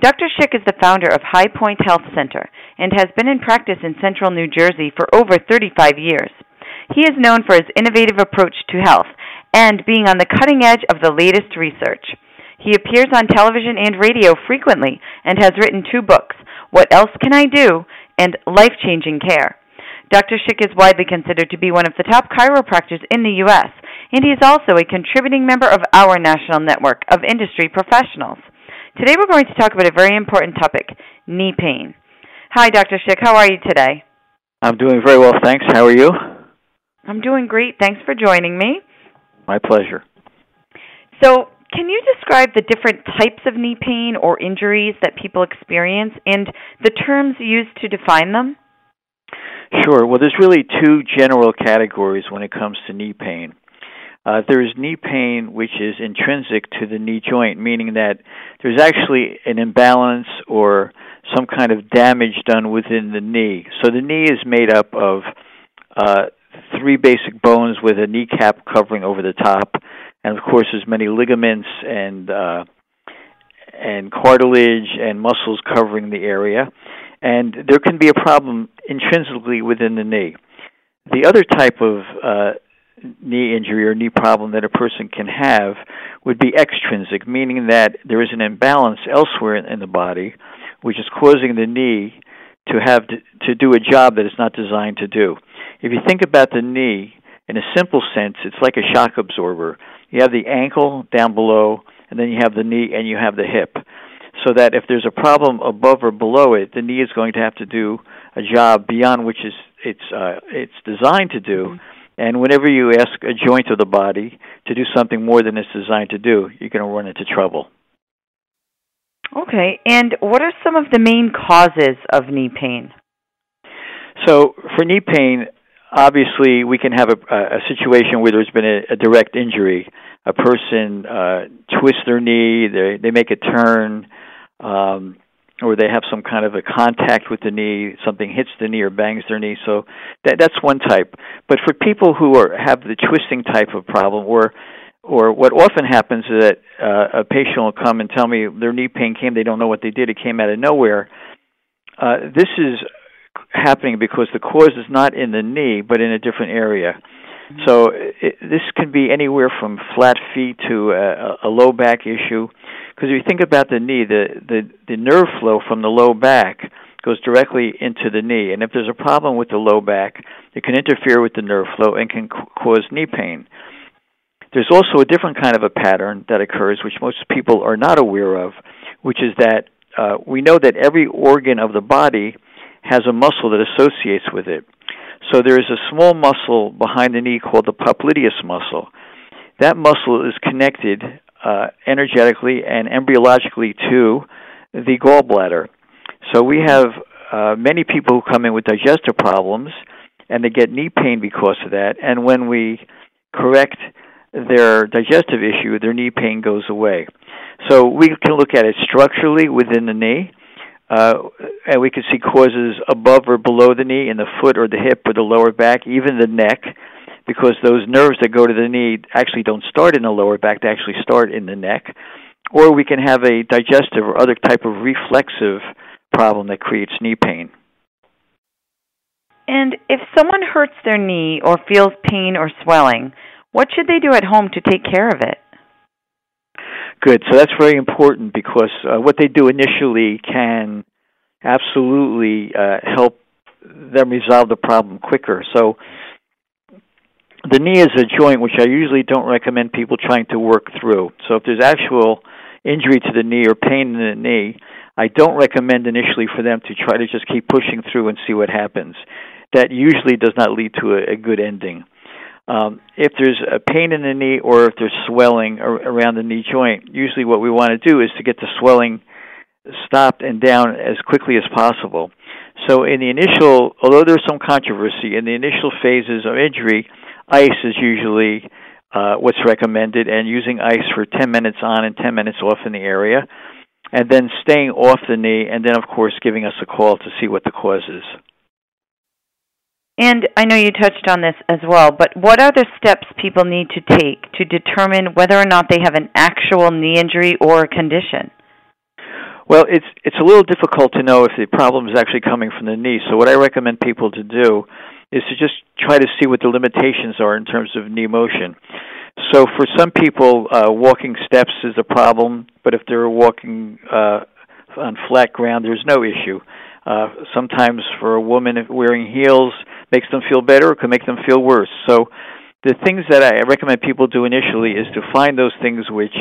Dr. Schick is the founder of High Point Health Center and has been in practice in central New Jersey for over 35 years. He is known for his innovative approach to health and being on the cutting edge of the latest research. He appears on television and radio frequently and has written two books, What Else Can I Do? and Life Changing Care. Dr. Schick is widely considered to be one of the top chiropractors in the U.S., and he is also a contributing member of our national network of industry professionals. Today we're going to talk about a very important topic knee pain. Hi, Dr. Schick. How are you today? I'm doing very well, thanks. How are you? I'm doing great. Thanks for joining me. My pleasure. So, can you describe the different types of knee pain or injuries that people experience and the terms used to define them? Sure. Well, there's really two general categories when it comes to knee pain. Uh, there's knee pain which is intrinsic to the knee joint, meaning that there's actually an imbalance or some kind of damage done within the knee. So the knee is made up of uh, three basic bones with a kneecap covering over the top, and of course there's many ligaments and uh, and cartilage and muscles covering the area, and there can be a problem intrinsically within the knee. The other type of uh, knee injury or knee problem that a person can have would be extrinsic, meaning that there is an imbalance elsewhere in the body, which is causing the knee to have to, to do a job that it's not designed to do. If you think about the knee in a simple sense, it's like a shock absorber. You have the ankle down below, and then you have the knee, and you have the hip. So that if there's a problem above or below it, the knee is going to have to do a job beyond which is it's uh, it's designed to do. Mm-hmm and whenever you ask a joint of the body to do something more than it's designed to do, you're going to run into trouble. Okay, and what are some of the main causes of knee pain? So, for knee pain, obviously, we can have a, a situation where there's been a, a direct injury. A person uh, twists their knee, they, they make a turn, um, or they have some kind of a contact with the knee, something hits the knee or bangs their knee. So that that's one type. But for people who are have the twisting type of problem, or or what often happens is that uh, a patient will come and tell me their knee pain came, they don't know what they did, it came out of nowhere. Uh, this is happening because the cause is not in the knee, but in a different area. Mm-hmm. So it, this can be anywhere from flat feet to a, a low back issue because if you think about the knee, the, the, the nerve flow from the low back goes directly into the knee. And if there's a problem with the low back, it can interfere with the nerve flow and can c- cause knee pain. There's also a different kind of a pattern that occurs, which most people are not aware of, which is that uh, we know that every organ of the body has a muscle that associates with it. So there is a small muscle behind the knee called the popliteus muscle. That muscle is connected uh, energetically and embryologically to the gallbladder. So we have uh, many people who come in with digestive problems, and they get knee pain because of that. And when we correct their digestive issue, their knee pain goes away. So we can look at it structurally within the knee, uh, and we can see causes above or below the knee, in the foot or the hip or the lower back, even the neck because those nerves that go to the knee actually don't start in the lower back, they actually start in the neck. Or we can have a digestive or other type of reflexive problem that creates knee pain. And if someone hurts their knee or feels pain or swelling, what should they do at home to take care of it? Good. So that's very important because uh, what they do initially can absolutely uh, help them resolve the problem quicker. So the knee is a joint which I usually don't recommend people trying to work through. So if there's actual injury to the knee or pain in the knee, I don't recommend initially for them to try to just keep pushing through and see what happens. That usually does not lead to a, a good ending. Um, if there's a pain in the knee or if there's swelling ar- around the knee joint, usually what we want to do is to get the swelling stopped and down as quickly as possible. So, in the initial, although there's some controversy, in the initial phases of injury, ice is usually uh, what's recommended, and using ice for 10 minutes on and 10 minutes off in the area, and then staying off the knee, and then, of course, giving us a call to see what the cause is. And I know you touched on this as well, but what are the steps people need to take to determine whether or not they have an actual knee injury or a condition? Well, it's it's a little difficult to know if the problem is actually coming from the knee. So what I recommend people to do is to just try to see what the limitations are in terms of knee motion. So for some people, uh, walking steps is a problem, but if they're walking uh, on flat ground, there's no issue. Uh, sometimes for a woman wearing heels makes them feel better, or can make them feel worse. So the things that I recommend people do initially is to find those things which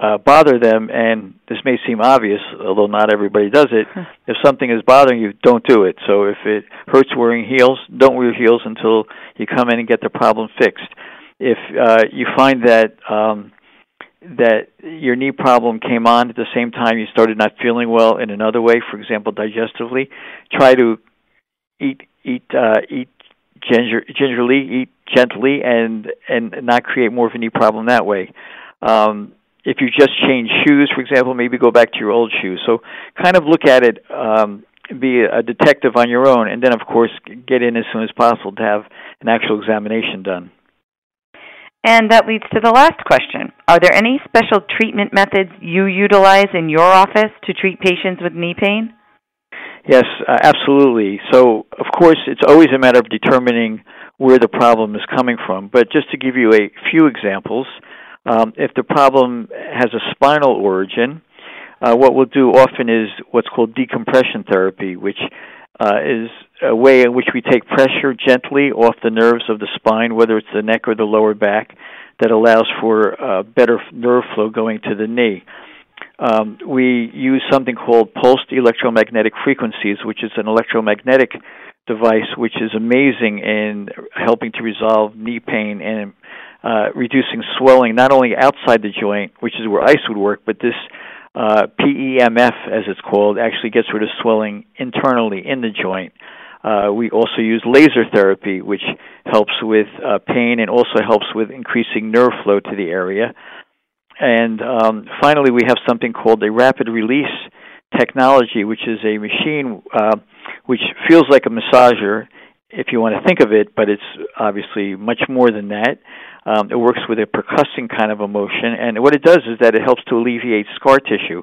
uh, bother them, and this may seem obvious, although not everybody does it. if something is bothering you, don't do it. So if it hurts wearing heels, don't wear heels until you come in and get the problem fixed. If uh, you find that um, that your knee problem came on at the same time you started not feeling well in another way, for example, digestively, try to eat eat uh, eat ginger, gingerly, eat gently, and and not create more of a knee problem that way. Um, if you just change shoes, for example, maybe go back to your old shoes. So kind of look at it, um, be a detective on your own, and then of course get in as soon as possible to have an actual examination done. And that leads to the last question. Are there any special treatment methods you utilize in your office to treat patients with knee pain? Yes, uh, absolutely. So, of course, it's always a matter of determining where the problem is coming from. But just to give you a few examples, um, if the problem has a spinal origin, uh, what we'll do often is what's called decompression therapy, which uh, is a way in which we take pressure gently off the nerves of the spine, whether it's the neck or the lower back, that allows for uh, better nerve flow going to the knee. Um, we use something called pulsed electromagnetic frequencies, which is an electromagnetic device which is amazing in helping to resolve knee pain and uh, reducing swelling not only outside the joint, which is where ice would work, but this uh, PEMF, as it's called, actually gets rid of swelling internally in the joint. Uh, we also use laser therapy, which helps with uh, pain and also helps with increasing nerve flow to the area. And um, finally, we have something called a rapid release technology, which is a machine uh, which feels like a massager, if you want to think of it, but it's obviously much more than that. Um, it works with a percussing kind of a motion, and what it does is that it helps to alleviate scar tissue.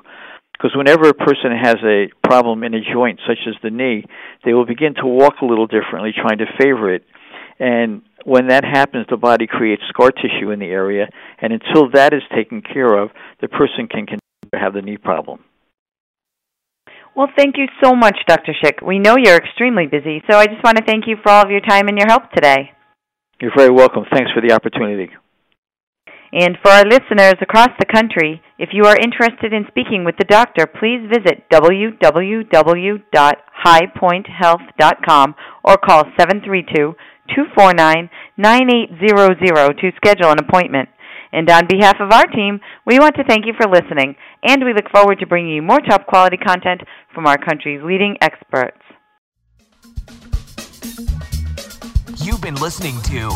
Because whenever a person has a problem in a joint, such as the knee, they will begin to walk a little differently, trying to favor it. And when that happens, the body creates scar tissue in the area, and until that is taken care of, the person can continue to have the knee problem. Well, thank you so much, Dr. Schick. We know you're extremely busy, so I just want to thank you for all of your time and your help today. You're very welcome. Thanks for the opportunity. And for our listeners across the country, if you are interested in speaking with the doctor, please visit www.highpointhealth.com or call 732 249 9800 to schedule an appointment. And on behalf of our team, we want to thank you for listening, and we look forward to bringing you more top quality content from our country's leading experts. Been listening to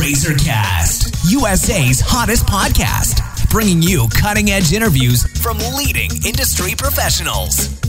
Razorcast, USA's hottest podcast, bringing you cutting edge interviews from leading industry professionals.